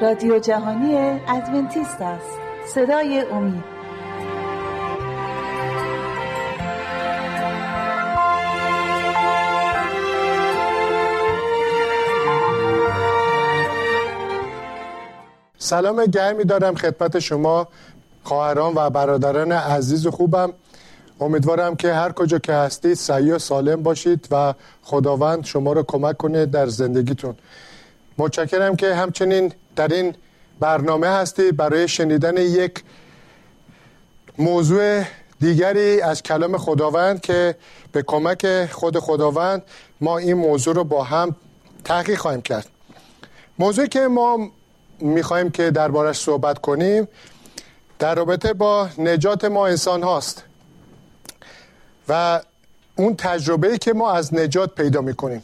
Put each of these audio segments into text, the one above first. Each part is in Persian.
رادیو جهانی ادونتیست است. صدای امید. سلام گرمی دارم خدمت شما خواهران و برادران عزیز و خوبم. امیدوارم که هر کجا که هستید سعی و سالم باشید و خداوند شما رو کمک کنه در زندگیتون. متشکرم که همچنین در این برنامه هستید برای شنیدن یک موضوع دیگری از کلام خداوند که به کمک خود خداوند ما این موضوع رو با هم تحقیق خواهیم کرد. موضوعی که ما می‌خواهیم که دربارش صحبت کنیم در رابطه با نجات ما انسان هاست و اون تجربه که ما از نجات پیدا می‌کنیم.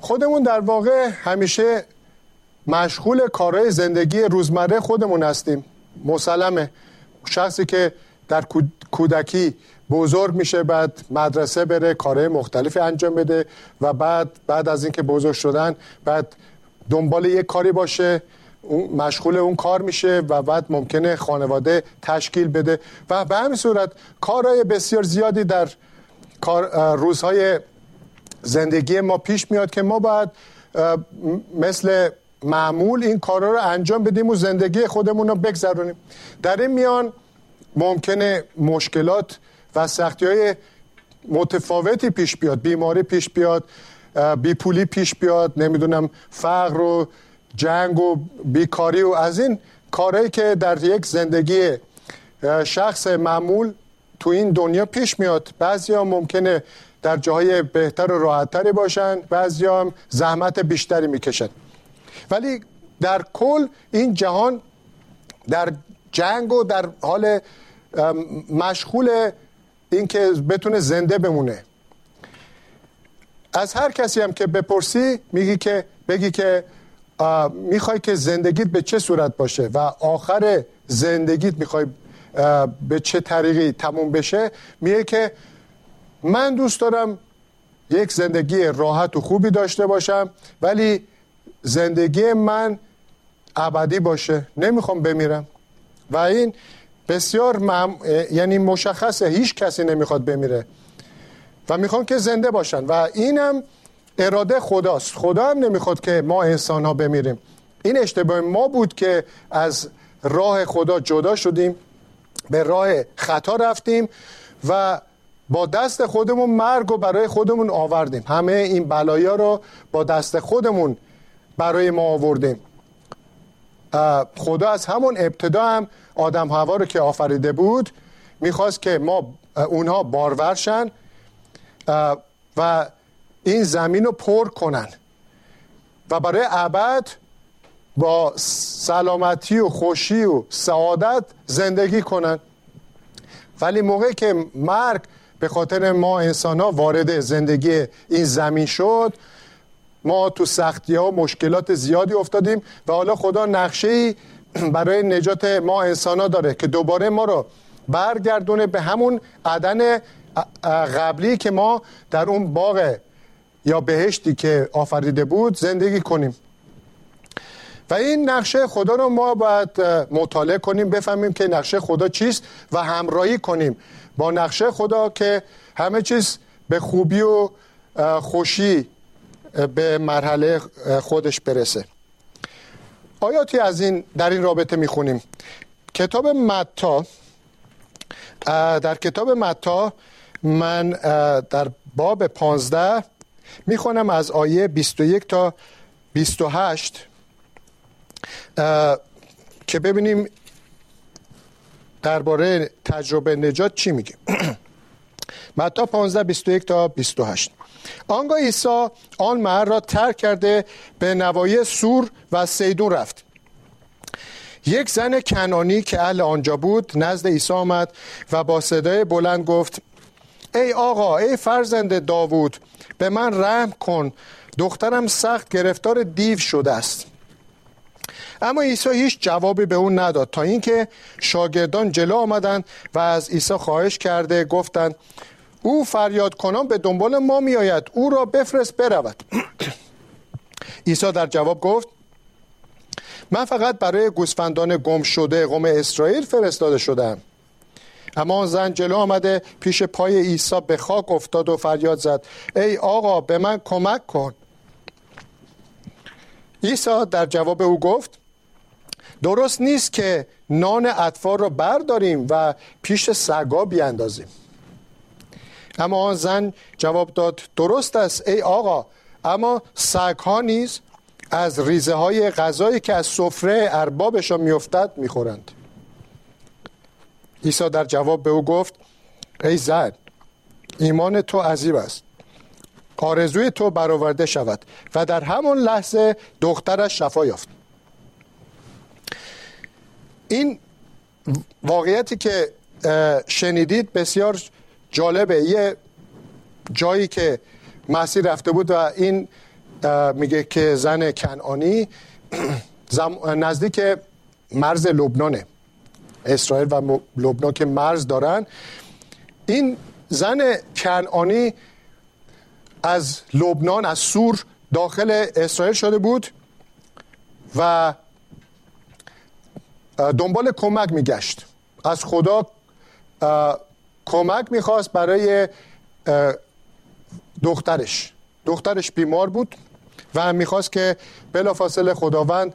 خودمون در واقع همیشه مشغول کارهای زندگی روزمره خودمون هستیم. مسلمه. شخصی که در کودکی بزرگ میشه بعد مدرسه بره کارهای مختلفی انجام بده و بعد بعد از اینکه بزرگ شدن بعد دنبال یک کاری باشه مشغول اون کار میشه و بعد ممکنه خانواده تشکیل بده. و به همین صورت کارهای بسیار زیادی در روزهای زندگی ما پیش میاد که ما باید مثل معمول این کارا رو انجام بدیم و زندگی خودمون رو بگذرونیم. در این میان ممکنه مشکلات و سختی های متفاوتی پیش بیاد. بیماری پیش بیاد بیپولی پیش بیاد نمی‌دونم فقر و جنگ و بیکاری و از این کارهایی که در یک زندگی شخص معمول تو این دنیا پیش میاد. بعضی ها ممکنه در جاهای بهتر و راحتتری باشن بعضی هم زحمت بیشتری می‌کشن ولی در کل این جهان در جنگ و در حال مشغول اینکه بتونه زنده بمونه. از هر کسی هم که بپرسی میگی که بگی که می‌خوای که زندگیت به چه صورت باشه و آخر زندگیت می‌خوای به چه طریقی تموم بشه میگه که من دوست دارم یک زندگی راحت و خوبی داشته باشم ولی زندگی من ابدی باشه. نمی‌خوام بمیرم. و این بسیار یعنی مشخصه هیچ کسی نمی‌خواد بمیره. و می‌خوان که زنده باشن. و اینم اراده خداست. خدا هم نمی‌خواد که ما انسان ها بمیریم. این اشتباه ما بود که از راه خدا جدا شدیم به راه خطا رفتیم و با دست خودمون مرگ و برای خودمون آوردیم. همه این بلایا رو با دست خودمون برای ما آوردیم. خدا از همون ابتدا هم آدم هوا رو که آفریده بود می‌خواست که ما اونها بارورشن و این زمین رو پر کنن. و برای ابد با سلامتی و خوشی و سعادت زندگی کنن. ولی موقعی که مرگ به خاطر ما انسان ها وارد زندگی این زمین شد. ما تو سختی ها و مشکلات زیادی افتادیم و حالا خدا نقشه برای نجات ما انسان ها داره که دوباره ما رو برگردونه به همون عدن قبلی که ما در اون باغ یا بهشتی که آفریده بود زندگی کنیم. و این نقشه خدا رو ما باید مطالعه کنیم بفهمیم که نقشه خدا چیست و همراهی کنیم. با نقشه خدا که همه چیز به خوبی و خوشی به مرحله خودش برسه. آیاتی از این در این رابطه می‌خونیم. کتاب متا در کتاب متا من در باب پانزده می‌خونم از آیه 21 تا 28 که ببینیم درباره تجربه نجات چی میگه؟ متا 15 21 تا 28 آنگاه عیسی آن محل را ترک کرده به نوایی سور و سیدون رفت. یک زن کنانی که اهل آنجا بود نزد عیسی آمد و با صدای بلند گفت ای آقا ای فرزند داوود به من رحم کن. دخترم سخت گرفتار دیو شده است. اما عیسی هیچ جوابی به اون نداد تا اینکه شاگردان جلو آمدند و از عیسی خواهش کرده گفتند او فریاد کنان به دنبال ما میآید او را بفرست برود. عیسی در جواب گفت من فقط برای گوسفندان گم شده قوم اسرائیل فرستاده شدم اما آن زن جلو آمده پیش پای عیسی به خاک افتاد و فریاد زد ای آقا به من کمک کن. عیسی در جواب او گفت درست نیست که نان اطفال را برداریم و پیش سگا بیاندازیم. اما آن زن جواب داد درست است ای آقا اما سگ ها نیز از ریزه های غذایی که از سفره اربابشان میافتد می‌خورند. عیسی در جواب به او گفت ای زن ایمان تو عذیب است. آرزوی تو برآورده شود و در همان لحظه دخترش شفا یافت. این واقعیتی که شنیدید بسیار جالبه. یه جایی که مسیح رفته بود و این میگه که زن کنعانی نزدیک مرز لبنانه. اسرائیل و لبنان که مرز دارن. این زن کنعانی از لبنان از سور داخل اسرائیل شده بود و دنبال کمک میگشت. از خدا کمک می‌خواست برای دخترش. دخترش بیمار بود و می‌خواست که بلافاصله خداوند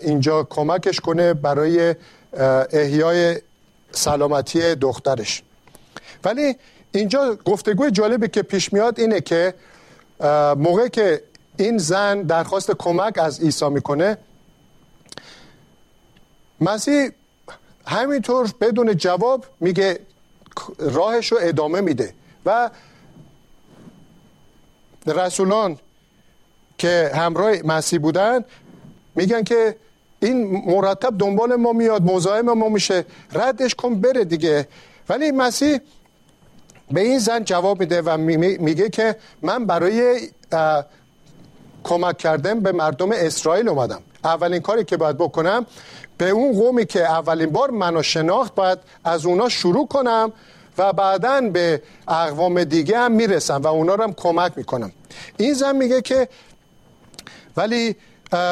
اینجا کمکش کنه برای احیای سلامتی دخترش. ولی اینجا گفتگوی جالبی که پیش میاد اینه که موقع که این زن درخواست کمک از عیسی می‌کنه مسیح همینطور بدون جواب میگه راهش رو ادامه میده و رسولان که همراه مسیح بودن میگن که این مرتب دنبال ما میاد مزاحم ما میشه ردش کن بره دیگه. ولی مسیح به این زن جواب میده و میگه که من برای کمک کردن به مردم اسرائیل اومدم. اولین کاری که باید بکنم به اون قومی که اولین بار منو شناخت باید از اونا شروع کنم و بعدا به اقوام دیگه هم می‌رسم و اونا رو هم کمک می‌کنم. این زن میگه که ولی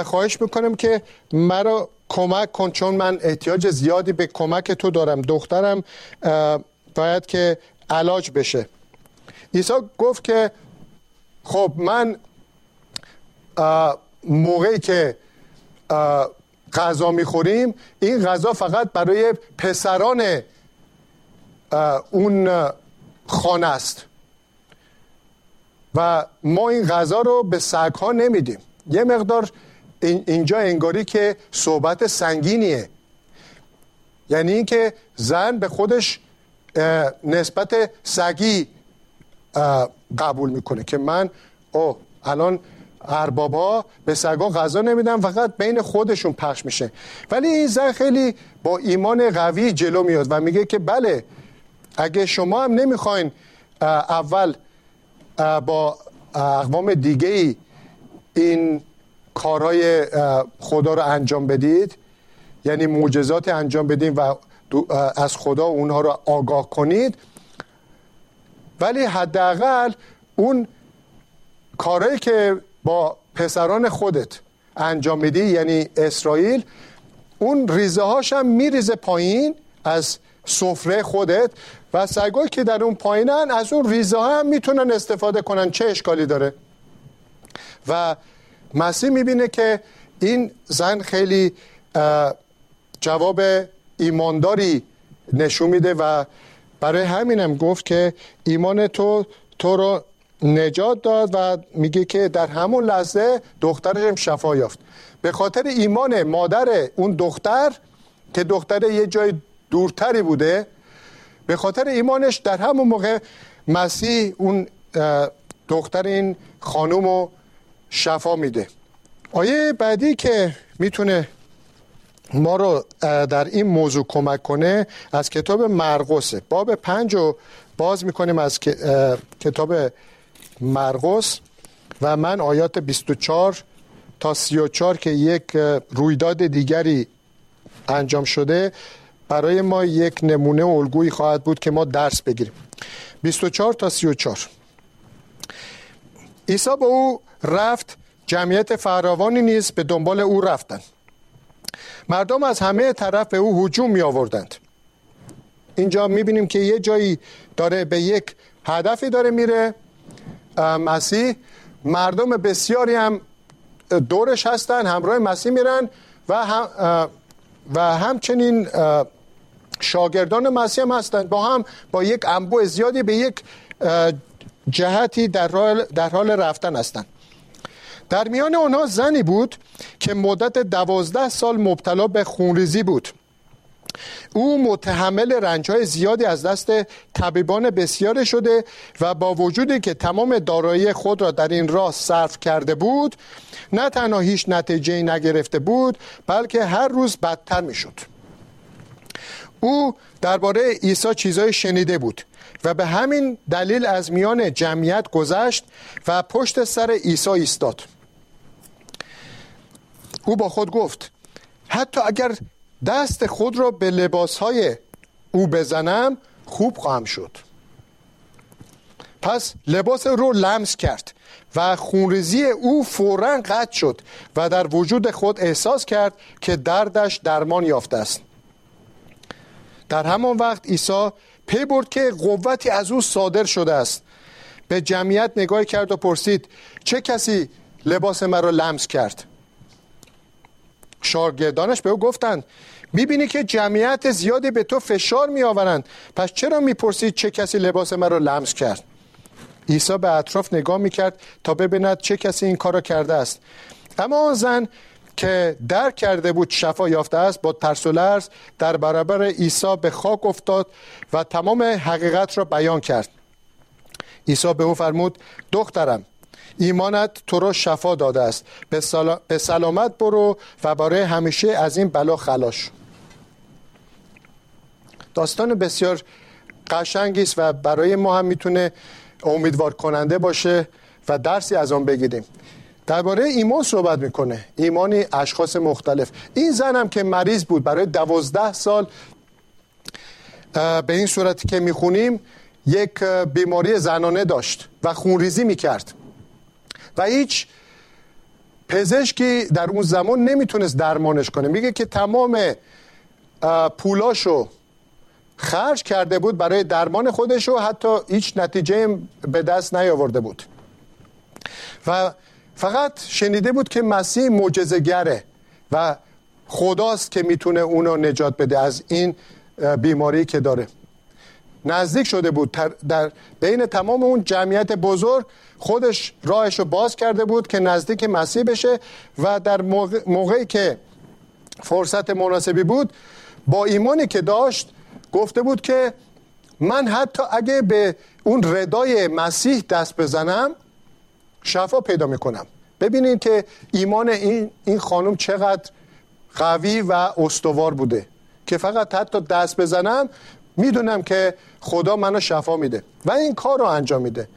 خواهش می‌کنم که مرا کمک کن چون من احتیاج زیادی به کمک تو دارم دخترم باید که علاج بشه. عیسی گفت که خب من موقعی که غذا می‌خوریم این غذا فقط برای پسران اون خانه است. و ما این غذا رو به سگ ها نمیدیم. یه مقدار اینجا انگاری که صحبت سنگینیه. یعنی اینکه زن به خودش نسبت سگی قبول می‌کنه که من او الان اربابا به سگا غذا نمیدن فقط بین خودشون پخش میشه. ولی این زن خیلی با ایمان قوی جلو میاد و میگه که بله اگه شما هم نمی‌خواین اول با اقوام دیگه ای این کارهای خدا رو انجام بدید یعنی معجزات انجام بدید و از خدا اونها رو آگاه کنید. ولی حداقل اون کارهایی که با پسران خودت انجام میدی یعنی اسرائیل اون ریزه هاش هم میریزه پایین از سفره خودت و سگایی که در اون پایینن از اون ریزه ها هم می‌تونن استفاده کنن. چه اشکالی داره؟ و مسیح می‌بینه که این زن خیلی جواب ایمانداری نشون میده و برای همینم گفت که ایمان تو تو رو نجات داد و میگه که در همون لحظه دخترش هم شفا یافت. به خاطر ایمان مادر اون دختر که دختر یه جای دورتری بوده به خاطر ایمانش در همون موقع مسیح اون دختر این خانوم رو شفا میده. آیه بعدی که می‌تونه ما رو در این موضوع کمک کنه از کتاب مرقسه باب پنج رو باز می‌کنیم از کتاب مرقس و من آیات 24 تا 34 که یک رویداد دیگری انجام شده برای ما یک نمونه الگویی خواهد بود که ما درس بگیریم. 24 تا 34 عیسی به او رفت جمعیت فراوانی نیز به دنبال او رفتن مردم از همه طرف به او هجوم می آوردند اینجا می بینیم که یه جایی داره به یک هدفی داره میره. مسیح. مردم بسیاری هم دورش هستن همراه مسیح میرن و هم و همچنین شاگردان مسیح هم هستند با هم با یک انبوه زیادی به یک جهتی در حال, در حال رفتن هستند در میان آنها زنی بود که مدت دوازده سال مبتلا به خونریزی بود. او متحمل رنج های زیادی از دست طبیبان بسیار شده و با وجودی که تمام دارایی خود را در این راه صرف کرده بود نه تنها هیچ نتیجه نگرفته بود بلکه هر روز بدتر می شد او درباره عیسی چیزای شنیده بود و به همین دلیل از میان جمعیت گذشت و پشت سر عیسی ایستاد. او با خود گفت حتی اگر دست خود را به لباسهای او بزنم خوب خواهم شد. پس لباس رو لمس کرد و خونریزی او فورا قطع شد و در وجود خود احساس کرد که دردش درمان یافته است. در همان وقت عیسی پی برد که قوتی از او صادر شده است. به جمعیت نگاه کرد و پرسید چه کسی لباس مرا لمس کرد؟ شاگردانش به او گفتند می‌بینی که جمعیت زیادی به تو فشار میآورند. پس چرا می‌پرسید چه کسی لباس مرا لمس کرد؟ عیسی به اطراف نگاه می‌کرد تا ببیند چه کسی این کار را کرده است. اما آن زن که درک کرده بود شفا یافته است با ترس و لرز در برابر عیسی به خاک افتاد و تمام حقیقت را بیان کرد. عیسی به او فرمود دخترم ایمانت تو را شفا داده است. به, سلامت برو و برای همیشه از این بلا خلاش داستان بسیار قشنگی است و برای ما هم می‌تونه امیدوار کننده باشه و درسی از آن بگیریم. درباره ایمان صحبت می‌کنه. ایمانی اشخاص مختلف. این زنم که مریض بود برای دوازده سال به این صورتی که می‌خونیم یک بیماری زنانه داشت و خونریزی می‌کرد. و هیچ پزشکی در اون زمان نمی‌تونست درمانش کنه. میگه که تمام پولاشو خرج کرده بود برای درمان خودش و حتی هیچ نتیجه به دست نیاورده بود. و فقط شنیده بود که مسیح معجزه‌گره و خداست که می‌تونه اونو نجات بده از این بیماری که داره. نزدیک شده بود. در بین تمام اون جمعیت بزرگ خودش راهش رو باز کرده بود که نزدیک مسیح بشه و در موقعی که فرصت مناسبی بود با ایمانی که داشت گفته بود که من حتی اگه به اون ردای مسیح دست بزنم شفا پیدا می‌کنم. ببینید که ایمان این, این خانم چقدر قوی و استوار بوده که فقط حتی دست بزنم می‌دونم که خدا منو شفا میده و این کار رو انجام میده.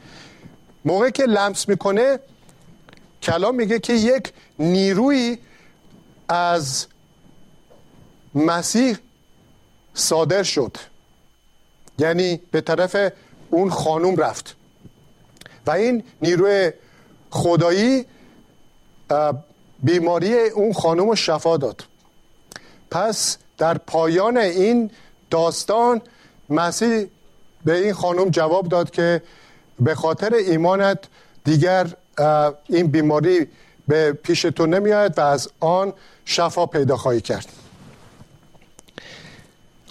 موقعی که لمس می‌کنه کلام میگه که یک نیروی از مسیح صادر شد. یعنی به طرف اون خانوم رفت. و این نیروی خدایی بیماری اون خانوم رو شفا داد. پس در پایان این داستان مسیح به این خانم جواب داد که به خاطر ایمانت دیگر این بیماری به پیش تو نمیاد و از آن شفا پیدا خواهی کرد.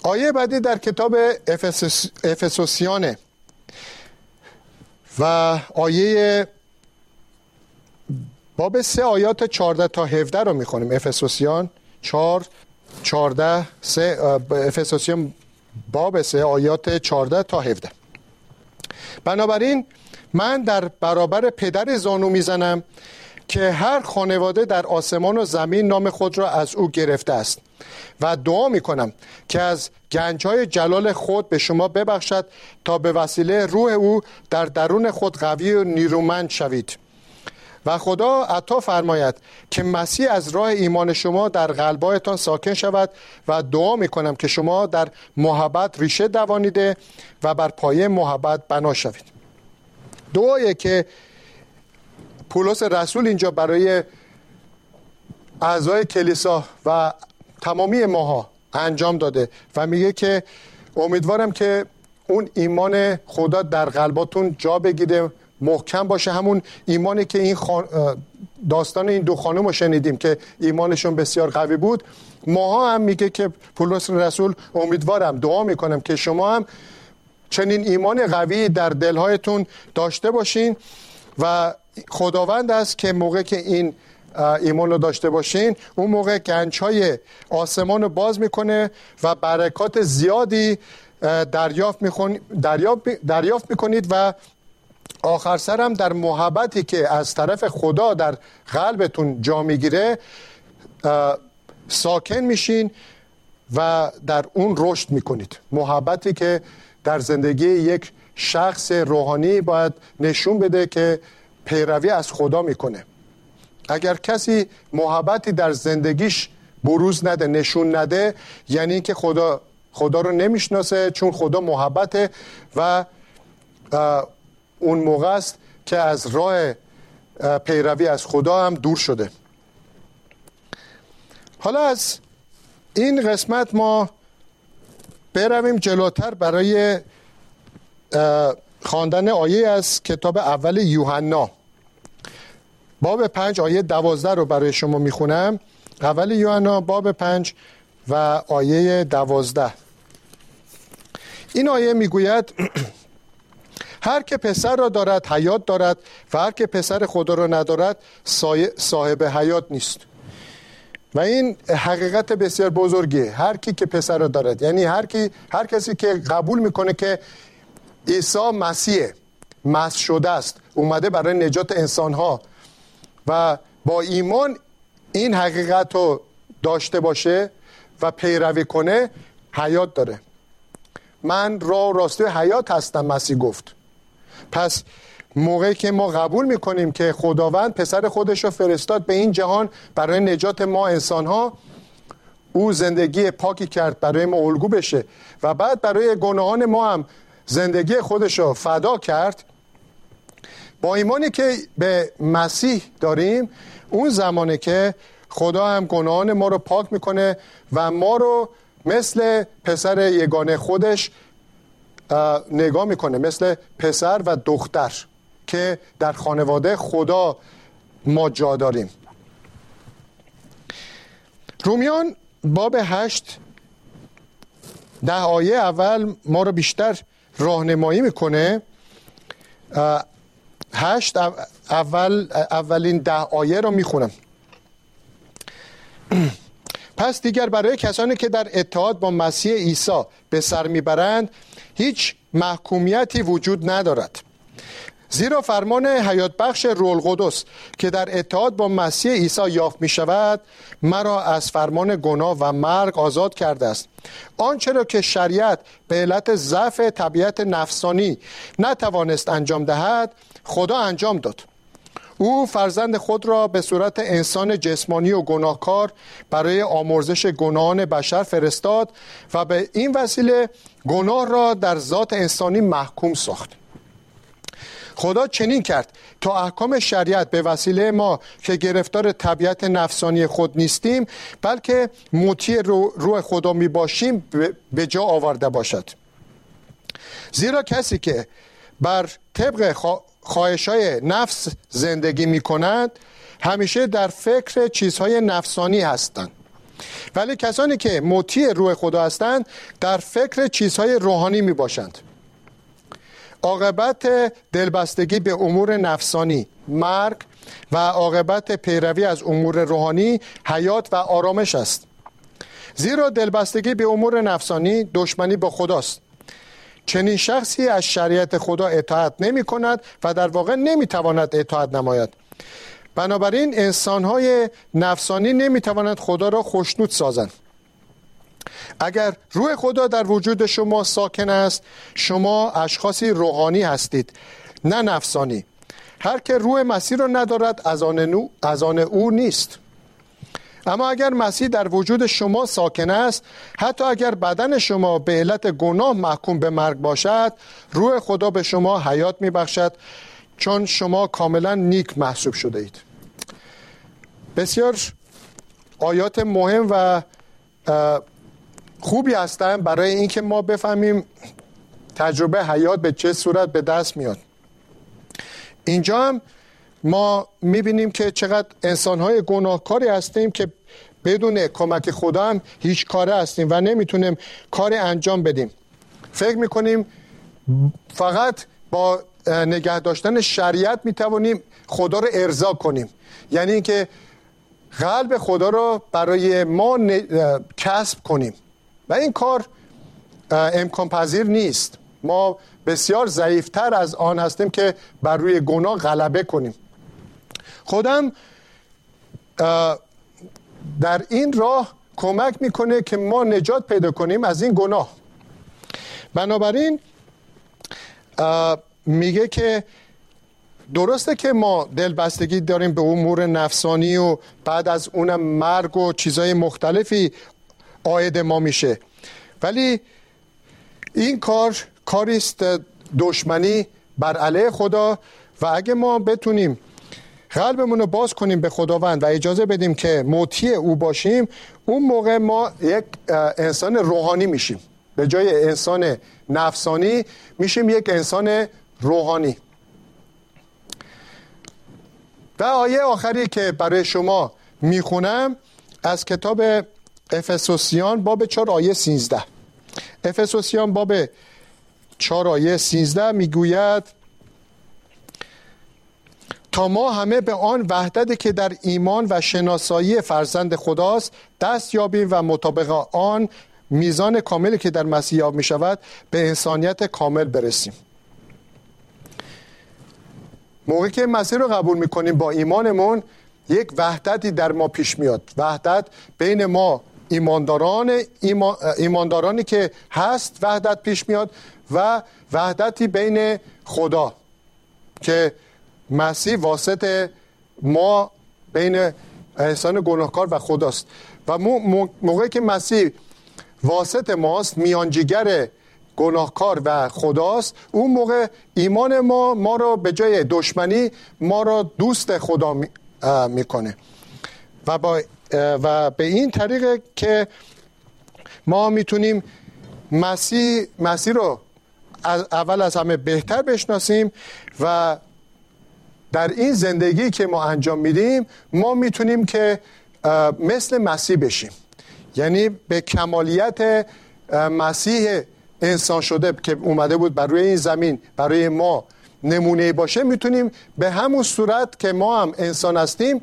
آیه بعدی در کتاب افسوس... افسوسیانه. و آیه باب سه آیات 14 تا 17 رو می‌خونیم. افسوسیان 4 14 سه افسوسیان باب سه آیات 14 تا 17 بنابراین من در برابر پدر زانو می‌زنم که هر خانواده در آسمان و زمین نام خود را از او گرفته است. و دعا می کنم که از گنجهای جلال خود به شما ببخشد تا به وسیله روح او در درون خود قوی و نیرومند شوید. و خدا عطا فرماید که مسیح از راه ایمان شما در قلبایتان ساکن شود و دعا می کنم که شما در محبت ریشه دوانیده و بر پایه محبت بنا شوید. دعایی که پولس رسول اینجا برای اعضای کلیسا و تمامی ماها انجام داده و میگه که امیدوارم که اون ایمان خدا در قلباتون جا بگیره محکم باشه. همون ایمانی که این داستان این دو خانم رو شنیدیم که ایمانشون بسیار قوی بود. ماها هم میگه که پولس رسول امیدوارم دعا می‌کنم که شما هم چنین ایمان قوی در دلهایتون داشته باشین و خداوند است که موقع که این ایمان رو داشته باشین اون موقع گنج های آسمان رو باز می‌کنه و برکات زیادی دریافت, میخون دریافت می‌کنید و آخر سرم در محبتی که از طرف خدا در قلبتون جا می‌گیره ساکن میشین و در اون رشد می‌کنید. محبتی که در زندگی یک شخص روحانی باید نشون بده که پیروی از خدا می‌کنه. اگر کسی محبتی در زندگیش بروز نده نشون نده یعنی که خدا خدا رو نمی‌شناسه چون خدا محبته و اون موقع است که از راه پیروی از خدا هم دور شده. حالا از این قسمت ما برویم جلوتر برای خواندن آیه از کتاب اول یوحنا. باب پنج آیه دوازده رو برای شما می‌خونم. اول یوحنا باب پنج و آیه دوازده. این آیه می‌گوید هر که پسر را دارد حیات دارد و هر که پسر خدا را ندارد صاحب حیات نیست. و این حقیقت بسیار بزرگیه. هر کی که پسر را دارد یعنی هر, کی، هر کسی که قبول می‌کنه که عیسی مسیح مس شده است. اومده برای نجات انسان ها و با ایمان این حقیقت رو داشته باشه و پیروی کنه حیات داره. من را راستی حیات هستم مسیح گفت. پس موقعی که ما قبول می‌کنیم که خداوند پسر خودش رو فرستاد به این جهان برای نجات ما انسان ها او زندگی پاکی کرد برای ما الگو بشه و بعد برای گناهان ما هم زندگی خودش رو فدا کرد. با ایمانی که به مسیح داریم اون زمانه که خدا هم گناهان ما رو پاک می‌کنه و ما رو مثل پسر یگانه خودش نگاه می‌کنه مثل پسر و دختر که در خانواده خدا ما جا داریم. رومیان باب هشت ده آیه اول ما رو بیشتر راهنمایی می‌کنه هشت اول اولین ده آیه رو می‌خونم. پس دیگر برای کسانی که در اتحاد با مسیح عیسی به سر می‌برند هیچ محکومیتی وجود ندارد. زیرا فرمان حیات بخش رول قدس که در اتحاد با مسیح عیسی یافت می شود مرا از فرمان گناه و مرگ آزاد کرده است. آنچه را که شریعت به علت ضعف طبیعت نفسانی نتوانست انجام دهد خدا انجام داد. او فرزند خود را به صورت انسان جسمانی و گناهکار برای آمرزش گناهان بشر فرستاد و به این وسیله گناه را در ذات انسانی محکوم ساخت. خدا چنین کرد. تا احکام شریعت به وسیله ما که گرفتار طبیعت نفسانی خود نیستیم بلکه مطیع روح خدا می باشیم به جا آورده باشد. زیرا کسی که بر طبق خواهش های نفس زندگی می کند همیشه در فکر چیزهای نفسانی هستند. ولی کسانی که مطیع روح خدا هستند در فکر چیزهای روحانی می باشند. عاقبت دلبستگی به امور نفسانی مرگ و عاقبت پیروی از امور روحانی حیات و آرامش است. زیرا دلبستگی به امور نفسانی دشمنی با خداست. چنین شخصی از شریعت خدا اطاعت نمی کند و در واقع نمی تواند اطاعت نماید. بنابراین انسانهای نفسانی نمی توانند خدا را خوشنود سازند. اگر روح خدا در وجود شما ساکن است شما اشخاصی روحانی هستید نه نفسانی. هر که روح مسیح را ندارد از آن, از آن او نیست. اما اگر مسیح در وجود شما ساکن است حتی اگر بدن شما به علت گناه محکوم به مرگ باشد روح خدا به شما حیات می بخشد چون شما کاملا نیک محسوب شده اید. بسیار آیات مهم و خوبی هستن برای اینکه ما بفهمیم تجربه حیات به چه صورت به دست میاد. اینجا هم ما می‌بینیم که چقدر انسانهای گناهکاری هستیم که بدون کمک خدا هم هیچ کاره هستیم و نمی‌تونیم کاری انجام بدیم. فکر می‌کنیم فقط با نگه داشتن شریعت می‌توانیم خدا رو ارضا کنیم. یعنی اینکه قلب خدا رو برای ما کسب کنیم. و این کار امکان پذیر نیست. ما بسیار ضعیفتر از آن هستیم که بر روی گناه غلبه کنیم. خودم در این راه کمک می‌کنه که ما نجات پیدا کنیم از این گناه. بنابراین میگه که درسته که ما دلبستگی داریم به امور نفسانی و بعد از اونم مرگ و چیزهای مختلفی آید ما میشه. ولی این کار کاریست دشمنی بر علیه خدا و اگه ما بتونیم قلبمون رو باز کنیم به خداوند و اجازه بدیم که مطیع او باشیم اون موقع ما یک انسان روحانی میشیم. به جای انسان نفسانی میشیم یک انسان روحانی. و آیه آخری که برای شما می‌خونم از کتاب افسوسیان باب 4 آیه 13 افسوسیان باب 4 آیه 13 می‌گوید تا ما همه به آن وحدتی که در ایمان و شناسایی فرزند خداست دست یابیم و مطابق آن میزان کاملی که در مسیح یاب می شود به انسانیت کامل برسیم. موقعی که مسیح رو قبول می‌کنیم با ایمانمون یک وحدتی در ما پیش میاد. وحدت بین ما ایمانداران ایماندارانی که هست وحدت پیش میاد و وحدتی بین خدا که مسیح واسط ما بین انسان گناهکار و خداست. و موقعی که مسیح واسط ماست میانجیگر گناهکار و خداست اون موقع ایمان ما ما رو به جای دشمنی ما رو دوست خدا می‌کنه. و, با و به این طریق که ما می‌تونیم مسیح, مسیح رو اول از همه بهتر بشناسیم و در این زندگی که ما انجام میدیم ما می‌تونیم که مثل مسیح بشیم. یعنی به کمالیت مسیح انسان شده که اومده بود بر روی این زمین برای ما نمونه باشه می‌تونیم به همون صورت که ما هم انسان هستیم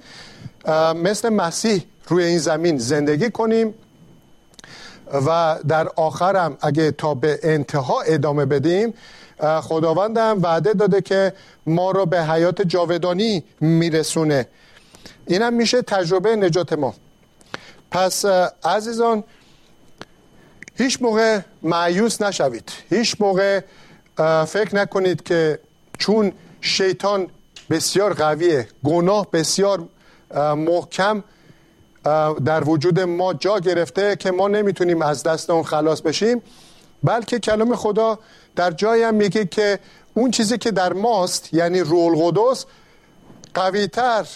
مثل مسیح روی این زمین زندگی کنیم و در آخرم اگه تا به انتها ادامه بدیم خداوندم وعده داده که ما رو به حیات جاودانی میرسونه. اینم میشه تجربه نجات ما. پس عزیزان هیچ موقع معیوس نشوید. هیچ موقع فکر نکنید که چون شیطان بسیار قویه گناه بسیار محکم در وجود ما جا گرفته که ما نمی‌تونیم از دست اون خلاص بشیم بلکه کلام خدا در جایی هم میگه که اون چیزی که در ماست یعنی رول قدس قویتر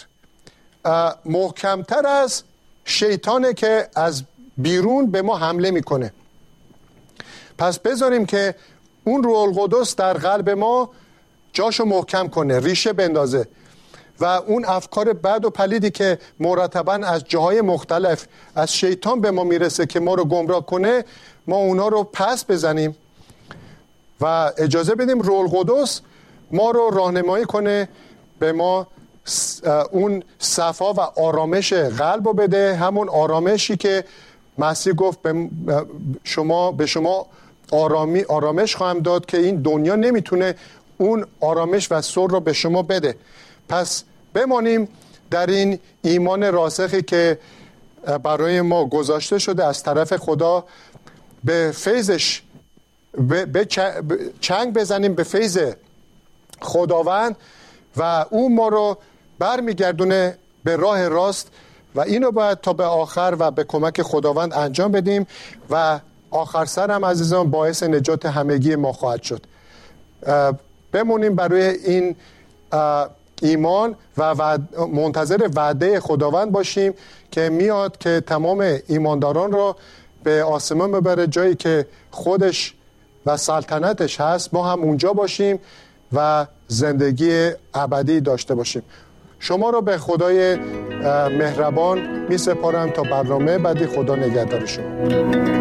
محکمتر از شیطانه که از بیرون به ما حمله می‌کنه. پس بذاریم که اون روح القدس در قلب ما جاشو محکم کنه ریشه بندازه. و اون افکار بد و پلیدی که مرتبا از جاهای مختلف از شیطان به ما می‌رسه که ما رو گمراه کنه ما اونا رو پس بزنیم و اجازه بدیم رول قدس ما رو راهنمایی کنه به ما اون صفا و آرامش قلب رو بده. همون آرامشی که مسیح گفت به شما به شما آرامی آرامش خواهم داد که این دنیا نمی‌تونه اون آرامش و سر رو به شما بده. پس بمانیم در این ایمان راسخی که برای ما گذاشته شده از طرف خدا به فیضش به چنگ بزنیم به فیض خداوند و او ما رو برمیگردونه به راه راست و اینو باید تا به آخر و به کمک خداوند انجام بدیم و آخر سر هم عزیزان باعث نجات همگی ما خواهد شد. بمونیم برای این ایمان و منتظر وعده خداوند باشیم که میاد که تمام ایمانداران را به آسمان ببره. جایی که خودش و سلطنتش هست ما هم اونجا باشیم و زندگی ابدی داشته باشیم. شما رو به خدای مهربان می سپارم تا برنامه بعدی خدا نگهدار شما.